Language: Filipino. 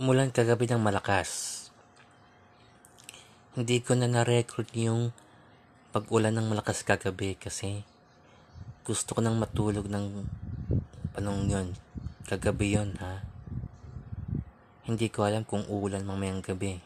umulan kagabi ng malakas. Hindi ko na na-record yung pag-ulan ng malakas kagabi kasi gusto ko nang matulog ng panong yon Kagabi yon ha. Hindi ko alam kung uulan mamayang gabi.